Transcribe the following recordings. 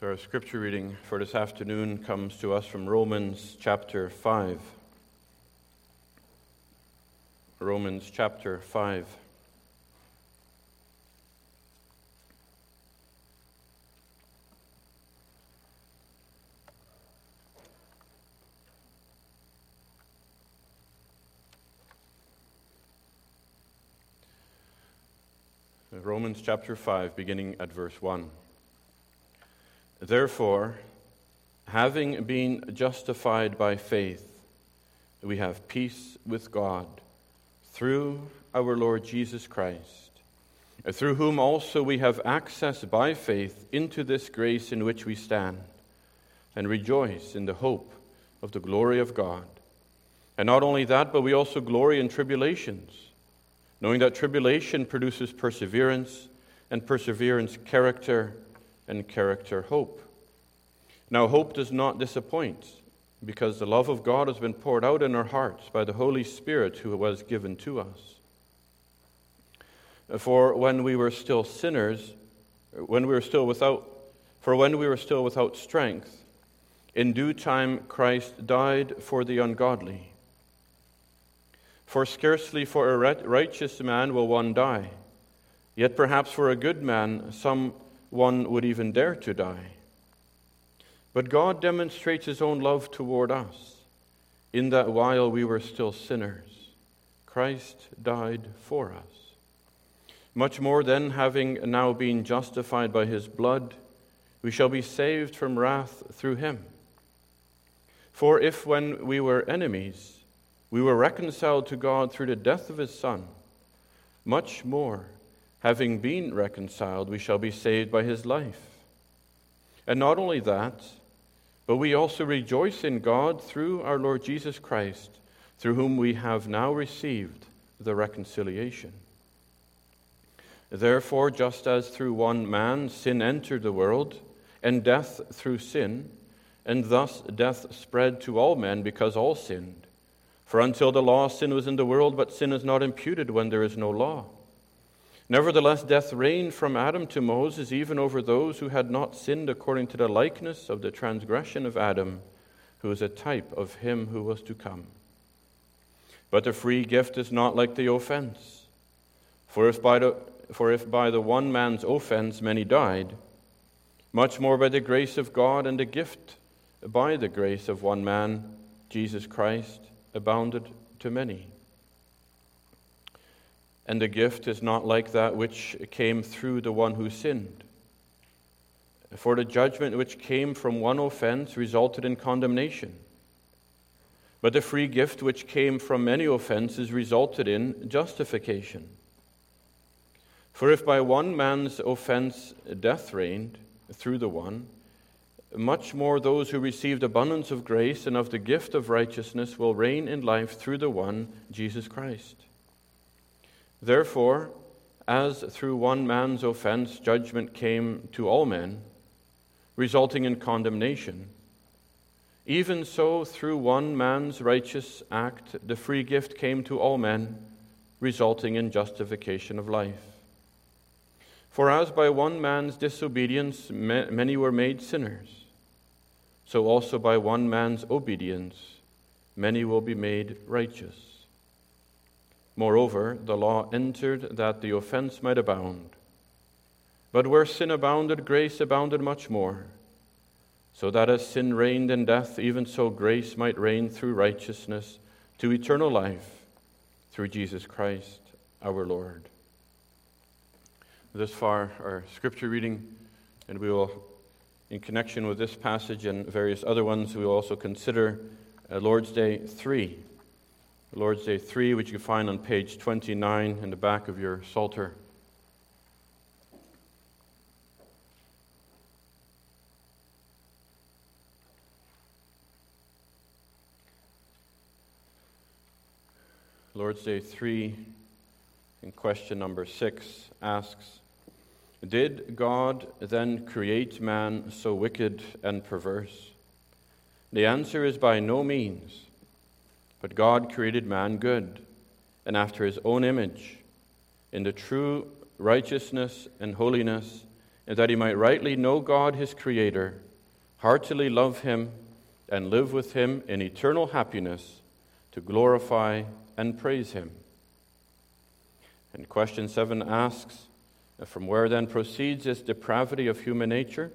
So, our scripture reading for this afternoon comes to us from Romans chapter 5. Romans chapter 5. Romans chapter 5, beginning at verse 1. Therefore, having been justified by faith, we have peace with God through our Lord Jesus Christ, through whom also we have access by faith into this grace in which we stand, and rejoice in the hope of the glory of God. And not only that, but we also glory in tribulations, knowing that tribulation produces perseverance, and perseverance, character and character hope. Now, hope does not disappoint, because the love of God has been poured out in our hearts by the Holy Spirit who was given to us. For when we were still sinners, when we were still without, for when we were still without strength, in due time Christ died for the ungodly. For scarcely for a righteous man will one die, yet perhaps for a good man some one would even dare to die. But God demonstrates his own love toward us in that while we were still sinners, Christ died for us. Much more then, having now been justified by his blood, we shall be saved from wrath through him. For if when we were enemies, we were reconciled to God through the death of his Son, much more, having been reconciled, we shall be saved by his life. And not only that, but we also rejoice in God through our Lord Jesus Christ, through whom we have now received the reconciliation. Therefore, just as through one man sin entered the world, and death through sin, and thus death spread to all men because all sinned. For until the law, sin was in the world, but sin is not imputed when there is no law. Nevertheless, death reigned from Adam to Moses, even over those who had not sinned according to the likeness of the transgression of Adam, who is a type of him who was to come. But the free gift is not like the offense. For if by the, for if by the one man's offense many died, much more by the grace of God and the gift by the grace of one man, Jesus Christ, abounded to many. And the gift is not like that which came through the one who sinned. For the judgment which came from one offense resulted in condemnation. But the free gift which came from many offenses resulted in justification. For if by one man's offense death reigned through the one, much more those who received abundance of grace and of the gift of righteousness will reign in life through the one, Jesus Christ. Therefore, as through one man's offense judgment came to all men, resulting in condemnation, even so through one man's righteous act the free gift came to all men, resulting in justification of life. For as by one man's disobedience many were made sinners, so also by one man's obedience many will be made righteous. Moreover, the law entered that the offense might abound. But where sin abounded, grace abounded much more, so that as sin reigned in death, even so grace might reign through righteousness to eternal life through Jesus Christ our Lord. This far, our scripture reading, and we will, in connection with this passage and various other ones, we will also consider uh, Lord's Day 3. Lord's Day 3, which you can find on page 29 in the back of your Psalter. Lord's Day 3, in question number 6, asks Did God then create man so wicked and perverse? The answer is by no means. But God created man good and after his own image. In the true righteousness and holiness, and that he might rightly know God his Creator, heartily love him, and live with him in eternal happiness to glorify and praise him. And question 7 asks, From where then proceeds this depravity of human nature?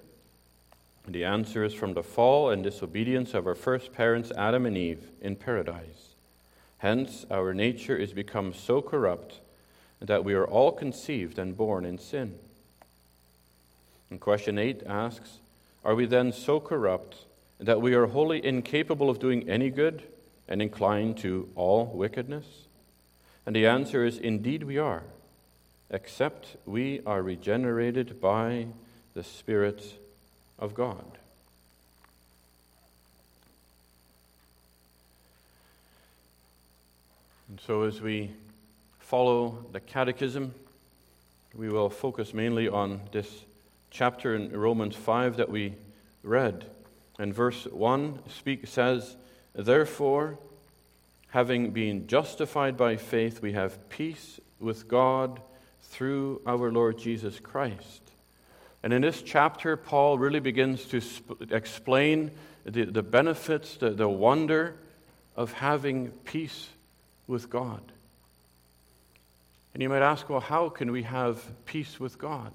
The answer is from the fall and disobedience of our first parents, Adam and Eve, in paradise. Hence, our nature is become so corrupt that we are all conceived and born in sin. And question 8 asks Are we then so corrupt that we are wholly incapable of doing any good and inclined to all wickedness? And the answer is Indeed, we are, except we are regenerated by the Spirit of God. And so, as we follow the Catechism, we will focus mainly on this chapter in Romans 5 that we read. And verse 1 speak, says, Therefore, having been justified by faith, we have peace with God through our Lord Jesus Christ. And in this chapter, Paul really begins to sp- explain the, the benefits, the, the wonder of having peace with God. And you might ask, well, how can we have peace with God?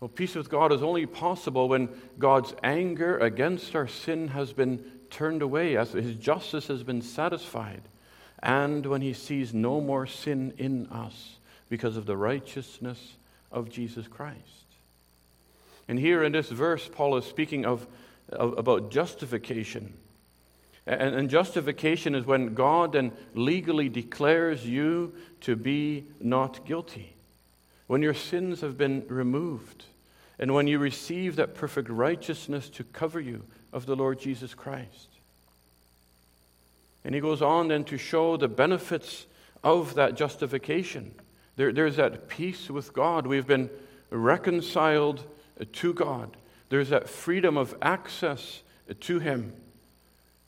Well, peace with God is only possible when God's anger against our sin has been turned away, as his justice has been satisfied, and when he sees no more sin in us because of the righteousness of Jesus Christ. And here in this verse, Paul is speaking of, of about justification. And, and justification is when God then legally declares you to be not guilty. When your sins have been removed, and when you receive that perfect righteousness to cover you of the Lord Jesus Christ. And he goes on then to show the benefits of that justification. There, there's that peace with God. We've been reconciled to God. There's that freedom of access to Him.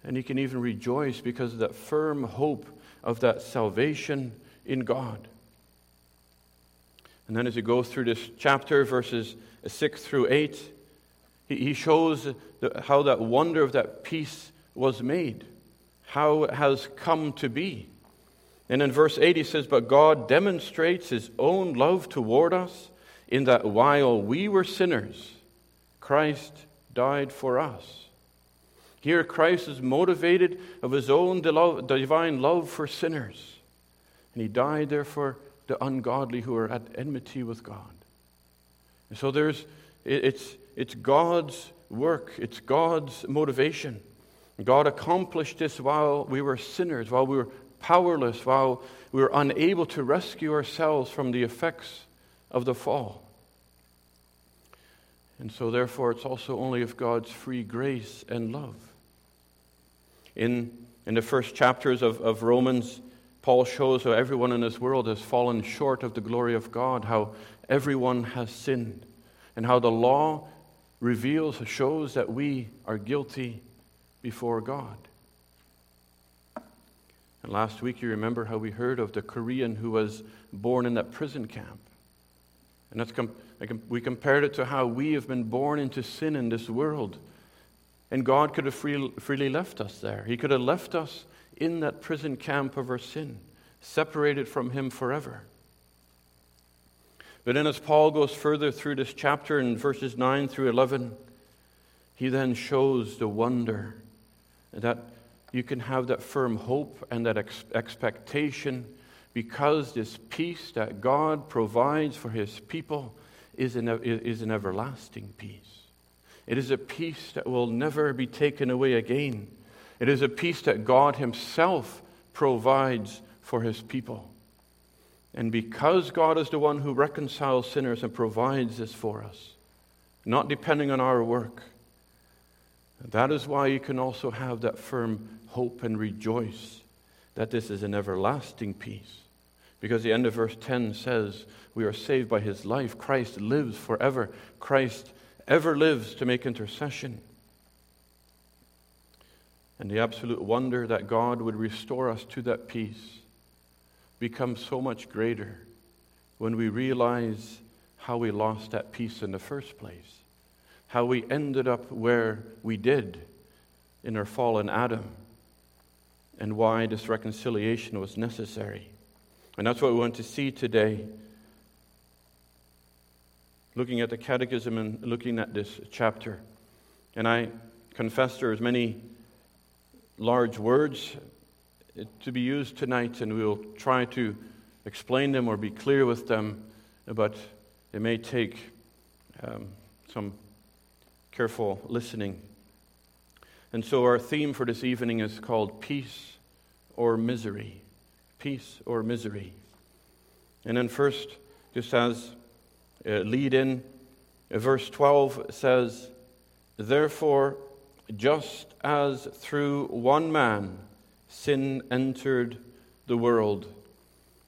And he can even rejoice because of that firm hope of that salvation in God. And then as you go through this chapter, verses 6 through 8, he shows how that wonder of that peace was made, how it has come to be. And in verse 8, he says, But God demonstrates his own love toward us in that while we were sinners, Christ died for us. Here, Christ is motivated of his own divine love for sinners. And he died there for the ungodly who are at enmity with God. And so there's, it's, it's God's work, it's God's motivation. God accomplished this while we were sinners, while we were powerless, while we were unable to rescue ourselves from the effects of the fall. And so, therefore, it's also only of God's free grace and love. In, in the first chapters of, of Romans, Paul shows how everyone in this world has fallen short of the glory of God, how everyone has sinned, and how the law reveals, shows that we are guilty before God. And last week, you remember how we heard of the Korean who was born in that prison camp. And com- we compared it to how we have been born into sin in this world. And God could have free, freely left us there. He could have left us in that prison camp of our sin, separated from Him forever. But then, as Paul goes further through this chapter in verses 9 through 11, he then shows the wonder that you can have that firm hope and that ex- expectation because this peace that God provides for His people is an, is an everlasting peace. It is a peace that will never be taken away again. It is a peace that God Himself provides for His people. And because God is the one who reconciles sinners and provides this for us, not depending on our work, that is why you can also have that firm hope and rejoice that this is an everlasting peace. Because the end of verse 10 says, We are saved by his life. Christ lives forever. Christ ever lives to make intercession. And the absolute wonder that God would restore us to that peace becomes so much greater when we realize how we lost that peace in the first place, how we ended up where we did in our fallen Adam, and why this reconciliation was necessary. And that's what we want to see today. Looking at the Catechism and looking at this chapter. And I confess there's many large words to be used tonight, and we'll try to explain them or be clear with them, but it may take um, some careful listening. And so, our theme for this evening is called Peace or Misery. Peace or Misery. And then, first, just as a lead in, verse 12 says, Therefore, just as through one man sin entered the world.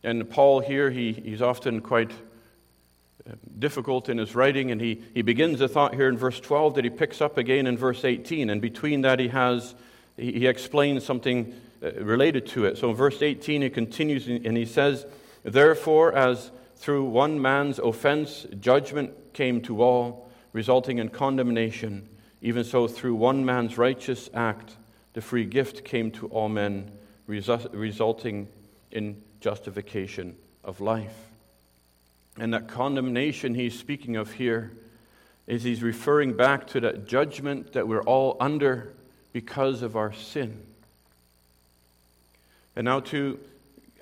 And Paul here, he, he's often quite uh, difficult in his writing, and he, he begins a thought here in verse 12 that he picks up again in verse 18. And between that, he has he, explains something uh, Uh, related to it. So in verse 18, he continues and he says, Therefore, as through one man's offense judgment came to all, resulting in condemnation, even so, through one man's righteous act, the free gift came to all men, resulting in justification of life. And that condemnation he's speaking of here is he's referring back to that judgment that we're all under because of our sin. And now, to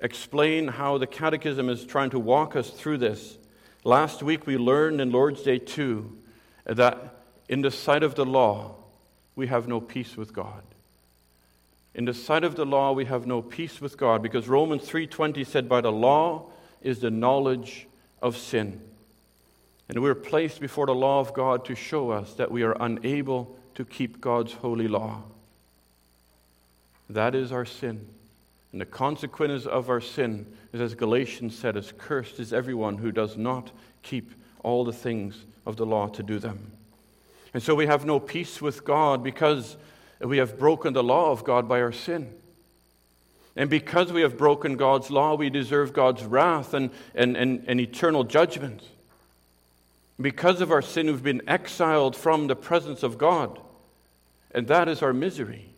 explain how the Catechism is trying to walk us through this, last week we learned in Lord's Day 2 that in the sight of the law, we have no peace with God. In the sight of the law, we have no peace with God because Romans 3:20 said by the law is the knowledge of sin. And we're placed before the law of God to show us that we are unable to keep God's holy law. That is our sin. And the consequences of our sin is, as Galatians said, as cursed is everyone who does not keep all the things of the law to do them. And so we have no peace with God because we have broken the law of God by our sin. And because we have broken God's law, we deserve God's wrath and, and, and, and eternal judgment. Because of our sin, we've been exiled from the presence of God. And that is our misery.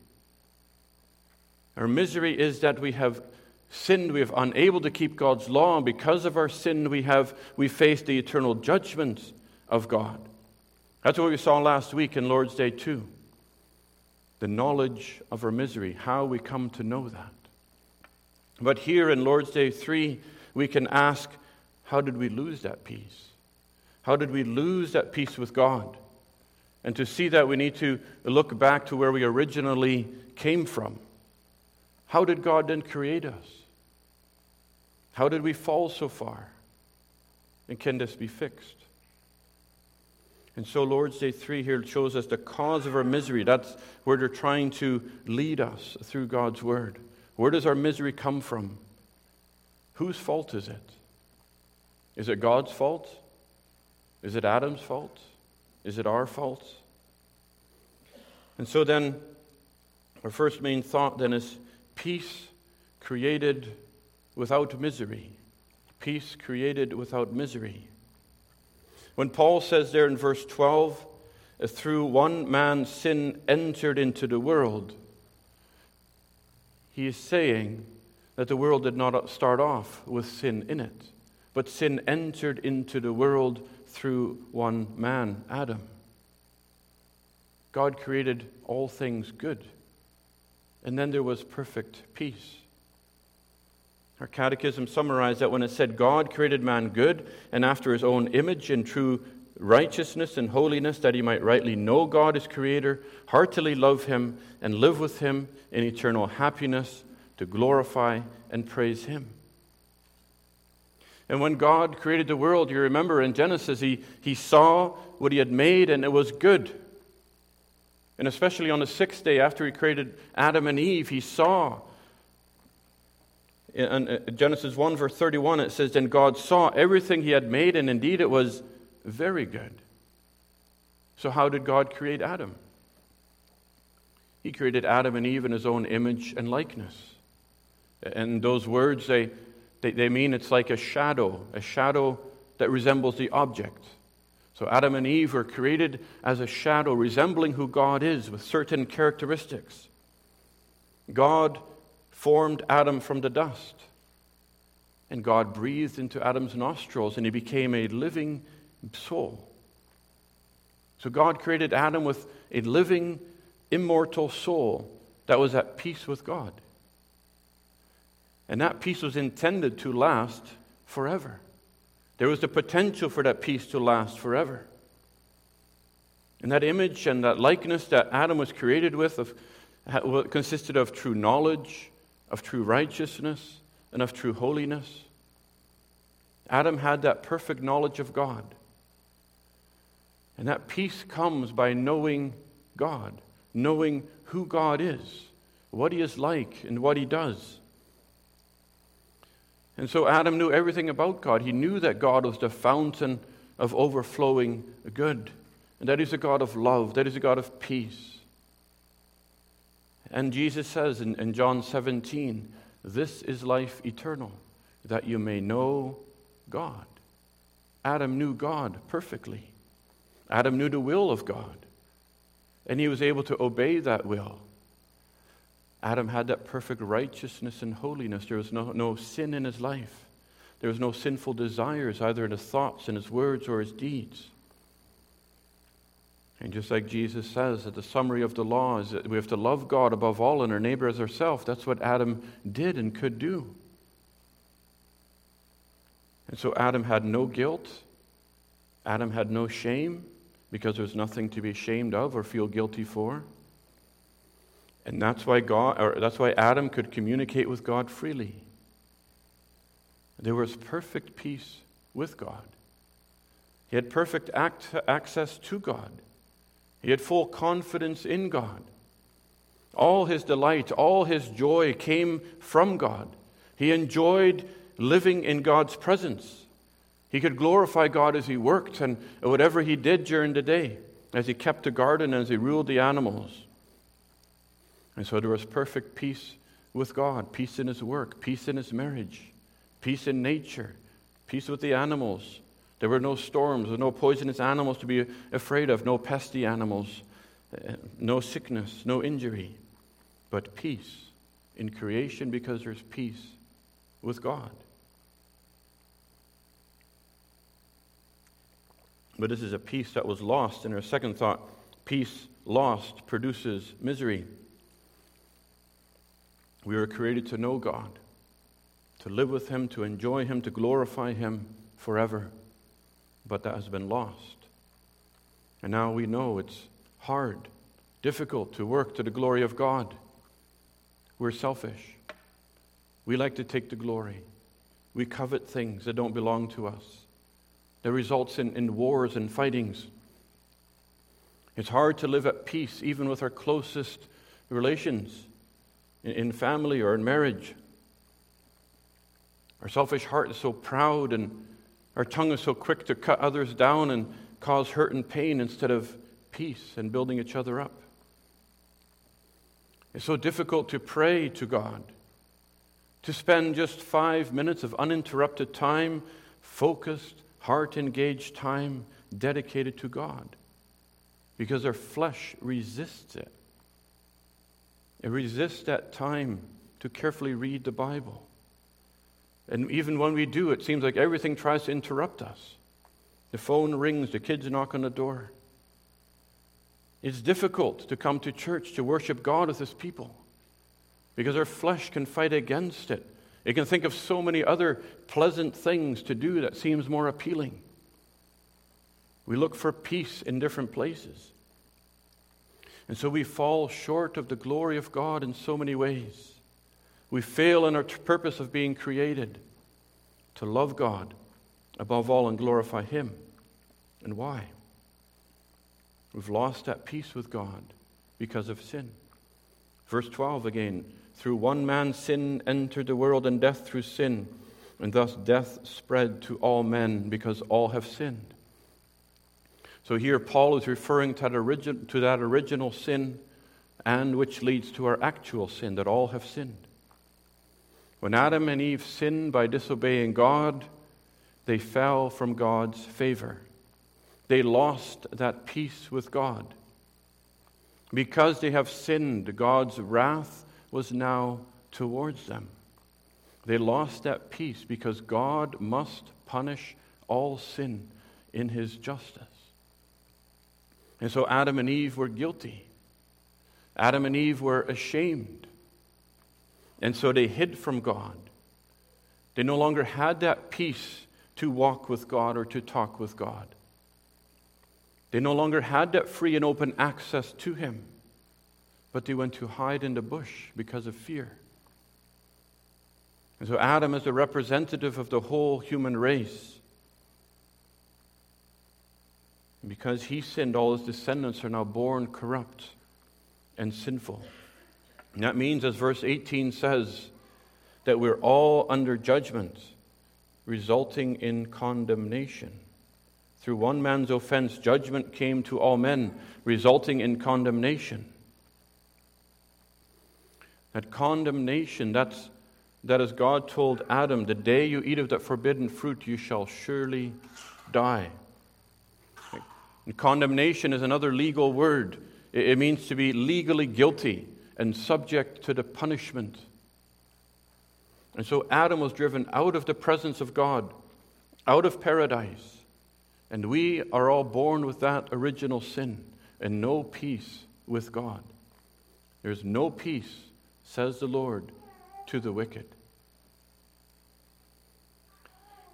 Our misery is that we have sinned, we have unable to keep God's law, and because of our sin, we have we face the eternal judgment of God. That's what we saw last week in Lord's Day 2. The knowledge of our misery, how we come to know that. But here in Lord's Day 3, we can ask, how did we lose that peace? How did we lose that peace with God? And to see that, we need to look back to where we originally came from. How did God then create us? How did we fall so far? And can this be fixed? And so, Lord's Day 3 here shows us the cause of our misery. That's where they're trying to lead us through God's Word. Where does our misery come from? Whose fault is it? Is it God's fault? Is it Adam's fault? Is it our fault? And so, then, our first main thought then is peace created without misery. Peace created without misery. When Paul says there in verse 12, through one man sin entered into the world, he is saying that the world did not start off with sin in it, but sin entered into the world through one man, Adam. God created all things good, and then there was perfect peace. Our catechism summarized that when it said God created man good and after his own image in true righteousness and holiness, that he might rightly know God as creator, heartily love him, and live with him in eternal happiness to glorify and praise him. And when God created the world, you remember in Genesis, he, he saw what he had made and it was good. And especially on the sixth day after he created Adam and Eve, he saw in uh, Genesis 1, verse 31, it says, Then God saw everything he had made, and indeed it was very good. So, how did God create Adam? He created Adam and Eve in his own image and likeness. And those words, they, they, they mean it's like a shadow. A shadow that resembles the object. So Adam and Eve were created as a shadow resembling who God is with certain characteristics. God formed Adam from the dust. And God breathed into Adam's nostrils, and he became a living soul. So God created Adam with a living, immortal soul that was at peace with God. And that peace was intended to last forever. There was the potential for that peace to last forever. And that image and that likeness that Adam was created with of, consisted of true knowledge, of true righteousness, and of true holiness. Adam had that perfect knowledge of God. And that peace comes by knowing God, knowing who God is, what He is like, and what He does. And so Adam knew everything about God. He knew that God was the fountain of overflowing good, and that He's a God of love, that He's a God of peace. And Jesus says in, in John 17, This is life eternal, that you may know God. Adam knew God perfectly. Adam knew the will of God, and he was able to obey that will. Adam had that perfect righteousness and holiness. There was no, no sin in his life. There was no sinful desires, either in his thoughts, in his words, or his deeds. And just like Jesus says that the summary of the law is that we have to love God above all and our neighbor as ourselves, that's what Adam did and could do. And so Adam had no guilt. Adam had no shame because there's nothing to be ashamed of or feel guilty for. And that's why God or that's why Adam could communicate with God freely. There was perfect peace with God. He had perfect act, access to God. He had full confidence in God. All his delight, all his joy came from God. He enjoyed living in God's presence. He could glorify God as he worked and whatever he did during the day, as he kept the garden, as he ruled the animals. And so there was perfect peace with God, peace in his work, peace in his marriage, peace in nature, peace with the animals. There were no storms, there were no poisonous animals to be afraid of, no pesty animals, eh, no sickness, no injury, but peace in creation because there's peace with God. But this is a peace that was lost. In our second thought, peace lost produces misery. We were created to know God, to live with Him, to enjoy Him, to glorify Him forever. But that has been lost. And now we know it's hard, difficult to work to the glory of God. We're selfish. We like to take the glory. We covet things that don't belong to us that results in, in wars and fightings. It's hard to live at peace even with our closest relations in, family or in marriage. Our selfish heart is so proud, and our tongue is so quick to cut others down and cause hurt and pain instead of peace and building each other up. It's so difficult to pray to God, to spend just five minutes of uninterrupted time, focused, heart engaged time dedicated to God because our flesh resists it. It resists that time to carefully read the Bible. And even when we do, it seems like everything tries to interrupt us. The phone rings, the kids knock on the door. It's difficult to come to church to worship God with His people because our flesh can fight against it. It can think of so many other pleasant things to do that seems more appealing. We look for peace in different places. And so we fall short of the glory of God in so many ways. We fail in our purpose of being created to love God above all and glorify Him. And why? We've lost that peace with God because of sin. Verse 12 again through one man sin entered the world, and death through sin. And thus death spread to all men because all have sinned. So here Paul is referring to that, to that original sin, and which leads to our actual sin, that all have sinned. When Adam and Eve sinned by disobeying God, they fell from God's favor. They lost that peace with God. Because they have sinned, God's wrath was now towards them. They lost that peace because God must punish all sin in his justice. And so Adam and Eve were guilty. Adam and Eve were ashamed. And so they hid from God. They no longer had that peace to walk with God or to talk with God. They no longer had that free and open access to Him, but they went to hide in the bush because of fear. And so Adam is a representative of the whole human race. And because he sinned, all his descendants are now born corrupt and sinful. And that means, as verse 18 says, that we're all under judgment, resulting in condemnation. Through one man's offense, judgment came to all men, resulting in condemnation. That condemnation, that's that as God told Adam, the day you eat of that forbidden fruit, you shall surely die. And condemnation is another legal word. It means to be legally guilty and subject to the punishment. And so Adam was driven out of the presence of God, out of paradise. And we are all born with that original sin and no peace with God. There's no peace, says the Lord, to the wicked.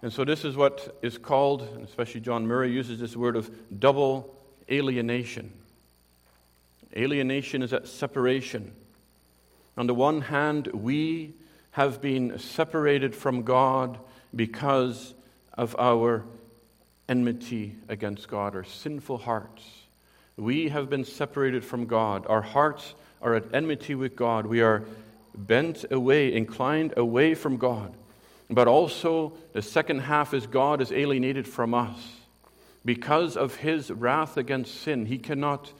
And so, this is what is called, especially John Murray uses this word of double alienation. Alienation is that separation. On the one hand, we have been separated from God because of our enmity against God, our sinful hearts. We have been separated from God. Our hearts are at enmity with God. We are bent away, inclined away from God. But also, the second half is God is alienated from us. Because of his wrath against sin, he cannot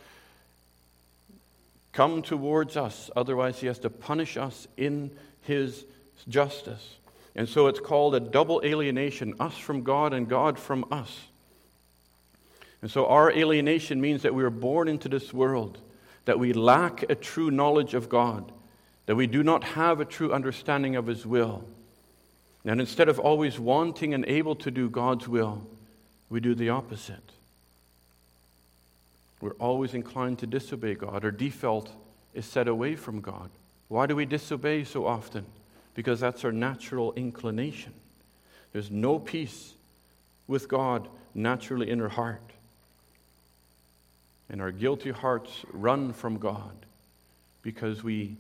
come towards us. Otherwise, he has to punish us in his justice. And so it's called a double alienation us from God and God from us. And so our alienation means that we are born into this world, that we lack a true knowledge of God, that we do not have a true understanding of his will. And instead of always wanting and able to do God's will, we do the opposite. We're always inclined to disobey God. Our default is set away from God. Why do we disobey so often? Because that's our natural inclination. There's no peace with God naturally in our heart. And our guilty hearts run from God because we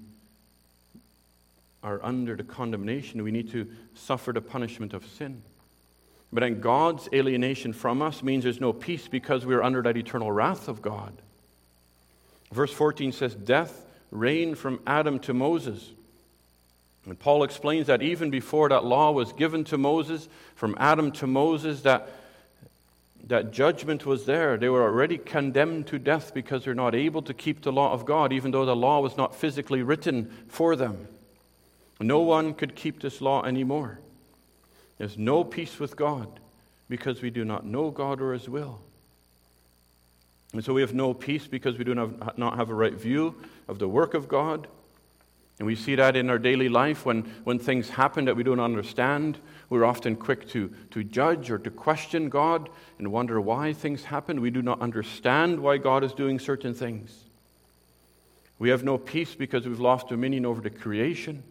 are under the condemnation. We need to suffer the punishment of sin. But then God's alienation from us means there's no peace because we're under that eternal wrath of God. Verse 14 says, Death reigned from Adam to Moses. And Paul explains that even before that law was given to Moses, from Adam to Moses, that, that judgment was there. They were already condemned to death because they're not able to keep the law of God, even though the law was not physically written for them. No one could keep this law anymore. There's no peace with God because we do not know God or His will. And so we have no peace because we do not, have a right view of the work of God. And we see that in our daily life when, when things happen that we don't understand. We're often quick to, to judge or to question God and wonder why things happen. We do not understand why God is doing certain things. We have no peace because we've lost dominion over the creation.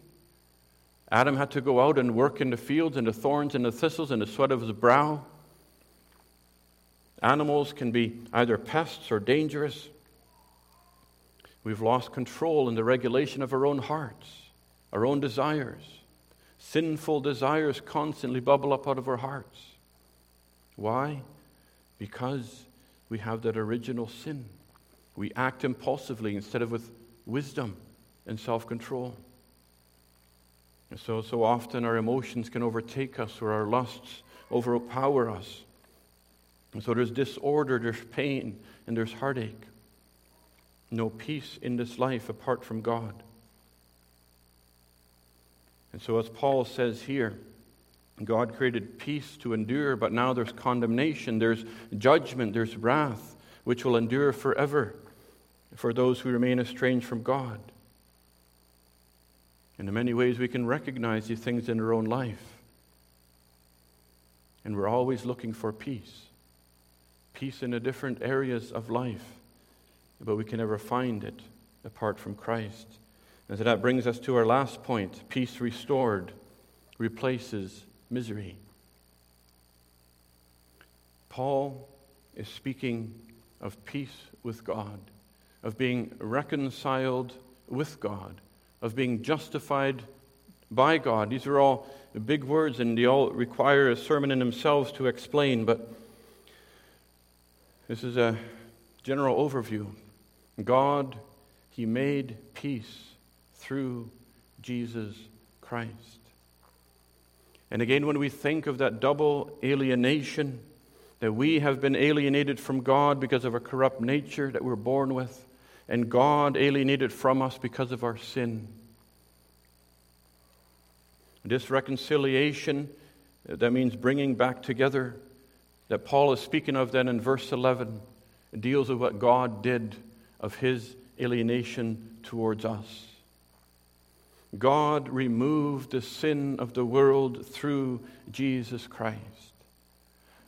Adam had to go out and work in the fields and the thorns and the thistles and the sweat of his brow. Animals can be either pests or dangerous. We've lost control in the regulation of our own hearts, our own desires. Sinful desires constantly bubble up out of our hearts. Why? Because we have that original sin. We act impulsively instead of with wisdom and self control. So, so often our emotions can overtake us or our lusts overpower us. And so there's disorder, there's pain, and there's heartache. No peace in this life apart from God. And so, as Paul says here, God created peace to endure, but now there's condemnation, there's judgment, there's wrath, which will endure forever for those who remain estranged from God. And in many ways, we can recognize these things in our own life. And we're always looking for peace. Peace in the different areas of life. But we can never find it apart from Christ. And so that brings us to our last point peace restored replaces misery. Paul is speaking of peace with God, of being reconciled with God, of being justified by God. These are all big words and they all require a sermon in themselves to explain, but this is a general overview. God, He made peace through Jesus Christ. And again, when we think of that double alienation, that we have been alienated from God because of a corrupt nature that we're born with, and God alienated from us because of our sin. This reconciliation, uh, that means bringing back together, that Paul is speaking of then in verse 11, deals with what God did of his alienation towards us. God removed the sin of the world through Jesus Christ.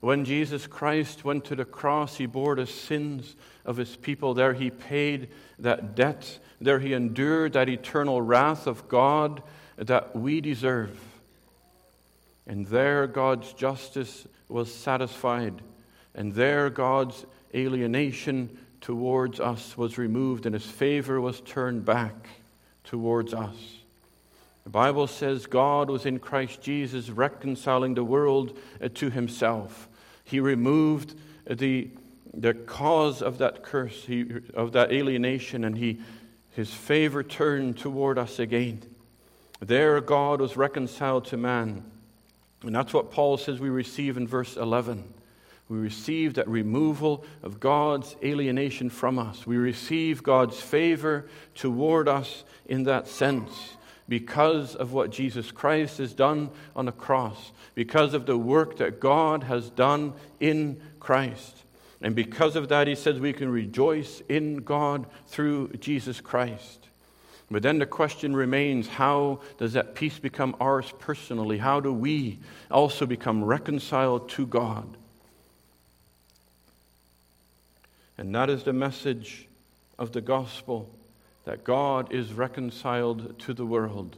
When Jesus Christ went to the cross, he bore the sins of his people. There he paid that debt. There he endured that eternal wrath of God that we deserve. And there God's justice was satisfied. And there God's alienation towards us was removed, and his favor was turned back towards us. The Bible says God was in Christ Jesus reconciling the world to himself. He removed the, the cause of that curse, he, of that alienation, and he, his favor turned toward us again. There, God was reconciled to man. And that's what Paul says we receive in verse 11. We receive that removal of God's alienation from us. We receive God's favor toward us in that sense because of what Jesus Christ has done on the cross, because of the work that God has done in Christ. And because of that, he says we can rejoice in God through Jesus Christ. But then the question remains how does that peace become ours personally? How do we also become reconciled to God? And that is the message of the gospel that God is reconciled to the world.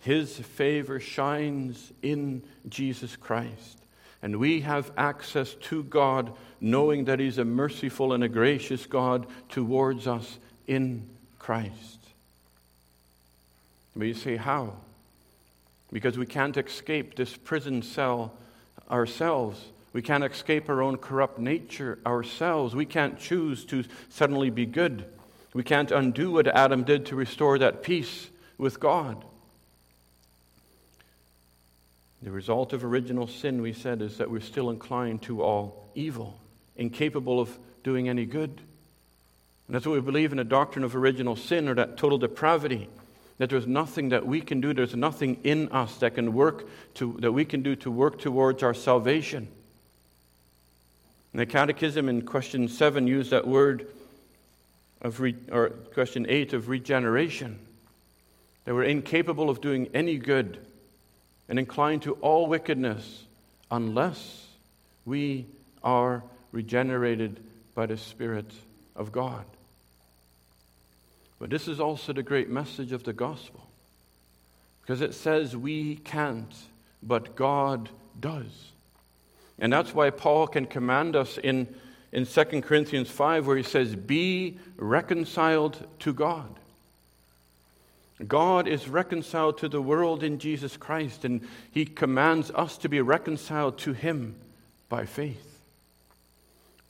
His favor shines in Jesus Christ. And we have access to God, knowing that He's a merciful and a gracious God towards us in Christ. But you say, how? Because we can't escape this prison cell ourselves. We can't escape our own corrupt nature ourselves. We can't choose to suddenly be good. We can't undo what Adam did to restore that peace with God. The result of original sin, we said, is that we're still inclined to all evil, incapable of doing any good. And that's what we believe in the doctrine of original sin or that total depravity. That there's nothing that we can do, there's nothing in us that can work to, that we can do to work towards our salvation. And the Catechism in question seven used that word of re, or question 8 of regeneration. They were incapable of doing any good and inclined to all wickedness unless we are regenerated by the Spirit of God. But this is also the great message of the gospel because it says we can't, but God does. And that's why Paul can command us in in 2 Corinthians 5 where he says, Be reconciled to God. God is reconciled to the world in Jesus Christ, and he commands us to be reconciled to him by faith.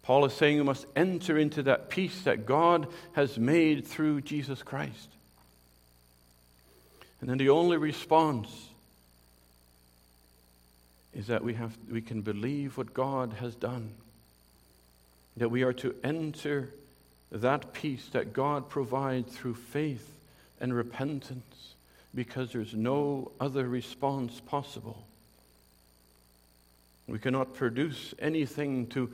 Paul is saying we must enter into that peace that God has made through Jesus Christ. And then the only response is that we, have, we can believe what God has done that we are to enter that peace that God provides through faith and repentance because there's no other response possible. We cannot produce anything to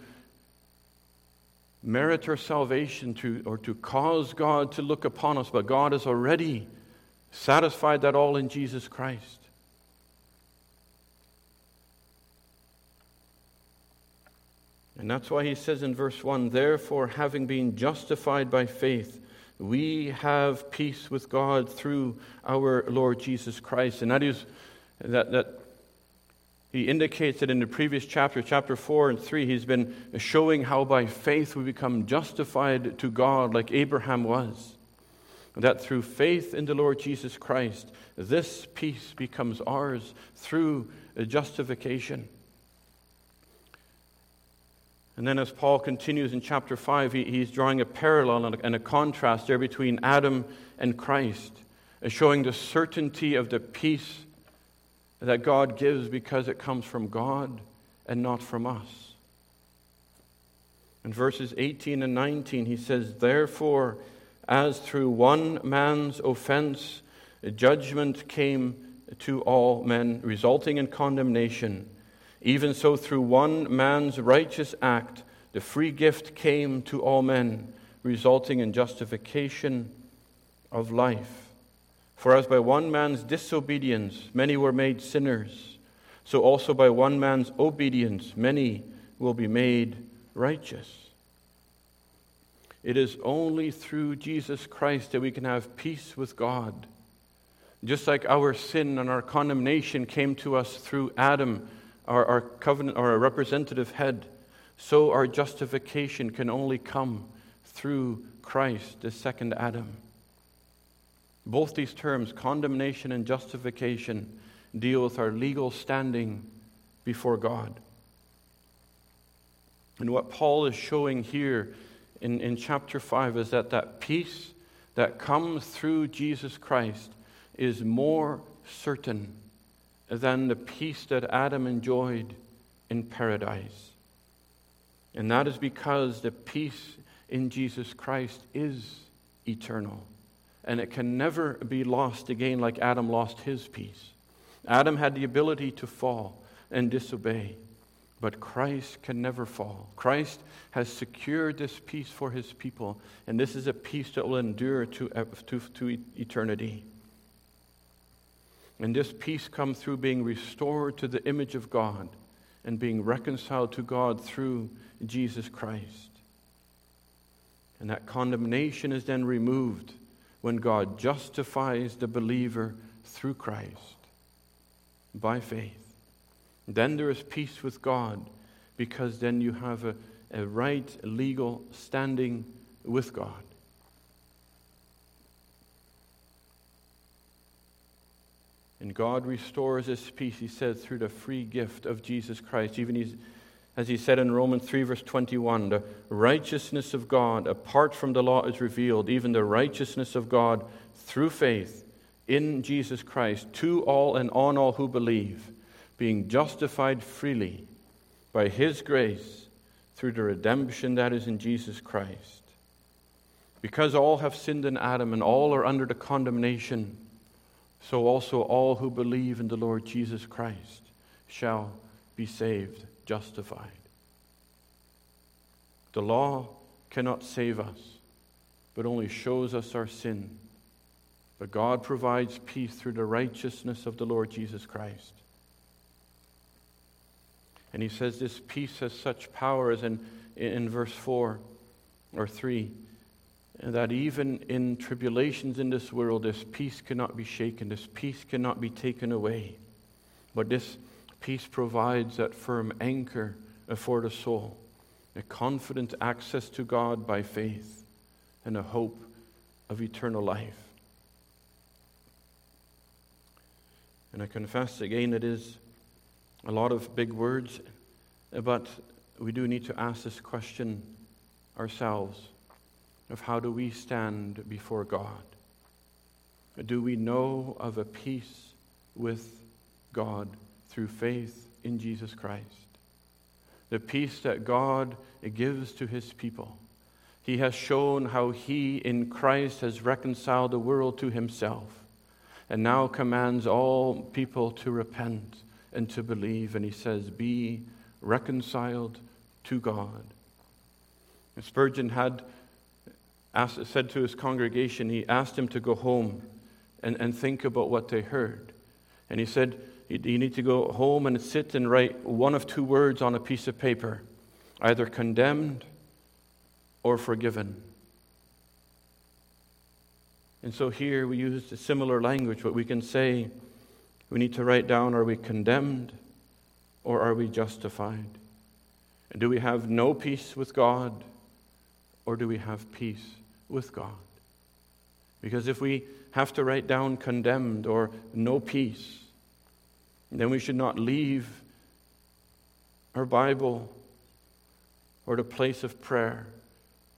merit our salvation to, or to cause God to look upon us, but God has already satisfied that all in Jesus Christ. And that's why he says in verse 1 Therefore, having been justified by faith, we have peace with God through our Lord Jesus Christ. And that is that, that he indicates that in the previous chapter, chapter 4 and 3, he's been showing how by faith we become justified to God like Abraham was. That through faith in the Lord Jesus Christ, this peace becomes ours through justification. And then, as Paul continues in chapter 5, he, he's drawing a parallel and a, and a, contrast there between Adam and Christ, showing the certainty of the peace that God gives because it comes from God and not from us. In verses 18 and 19, he says, Therefore, as through one man's offense, judgment came to all men, resulting in condemnation. Even so, through one man's righteous act, the free gift came to all men, resulting in justification of life. For as by one man's disobedience many were made sinners, so also by one man's obedience many will be made righteous. It is only through Jesus Christ that we can have peace with God. Just like our sin and our condemnation came to us through Adam our, our covenant or our representative head, so our justification can only come through Christ, the second Adam. Both these terms, condemnation and justification, deal with our legal standing before God. And what Paul is showing here in, in chapter 5 is that that peace that comes through Jesus Christ is more certain than the peace that Adam enjoyed in paradise. And that is because the peace in Jesus Christ is eternal. And it can never be lost again like Adam lost his peace. Adam had the ability to fall and disobey, but Christ can never fall. Christ has secured this peace for his people, and this is a peace that will endure to, to, to eternity. And this peace comes through being restored to the image of God and being reconciled to God through Jesus Christ. And that condemnation is then removed when God justifies the believer through Christ by faith. Then there is peace with God because then you have a, a right legal standing with God. And God restores this peace, he says, through the free gift of Jesus Christ. Even as he said in Romans 3, verse 21, the righteousness of God apart from the law is revealed, even the righteousness of God through faith in Jesus Christ to all and on all who believe, being justified freely by his grace through the redemption that is in Jesus Christ. Because all have sinned in Adam and all are under the condemnation so also all who believe in the Lord Jesus Christ shall be saved, justified. The law cannot save us, but only shows us our sin. But God provides peace through the righteousness of the Lord Jesus Christ. And he says this peace has such power as in, in verse 4 or 3 that even in tribulations in this world, this peace cannot be shaken, this peace cannot be taken away. But this peace provides that firm anchor for the soul, a confident access to God by faith, and a hope of eternal life. And I confess again, it is a lot of big words, but we do need to ask this question ourselves of how do we stand before God? Do we know of a peace with God through faith in Jesus Christ? The peace that God gives to his people. He has shown how he in Christ has reconciled the world to himself and now commands all people to repent and to believe. And he says, Be reconciled to God. Spurgeon had asked, said to his congregation, he asked him to go home and, and think about what they heard. And he said, You need to go home and sit and write one of two words on a piece of paper either condemned or forgiven. And so here we use a similar language, but we can say we need to write down are we condemned or are we justified? And do we have no peace with God or do we have peace with God? Because if we have to write down condemned or no peace, then we should not leave our Bible or the place of prayer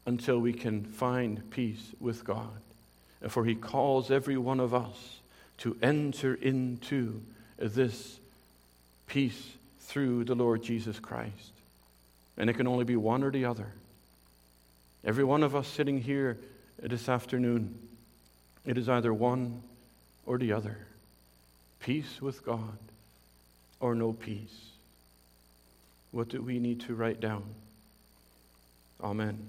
until we can find peace with God. For he calls every one of us to enter into this peace through the Lord Jesus Christ. And it can only be one or the other. Every one of us sitting here this afternoon, it is either one or the other peace with God or no peace. What do we need to write down? Amen.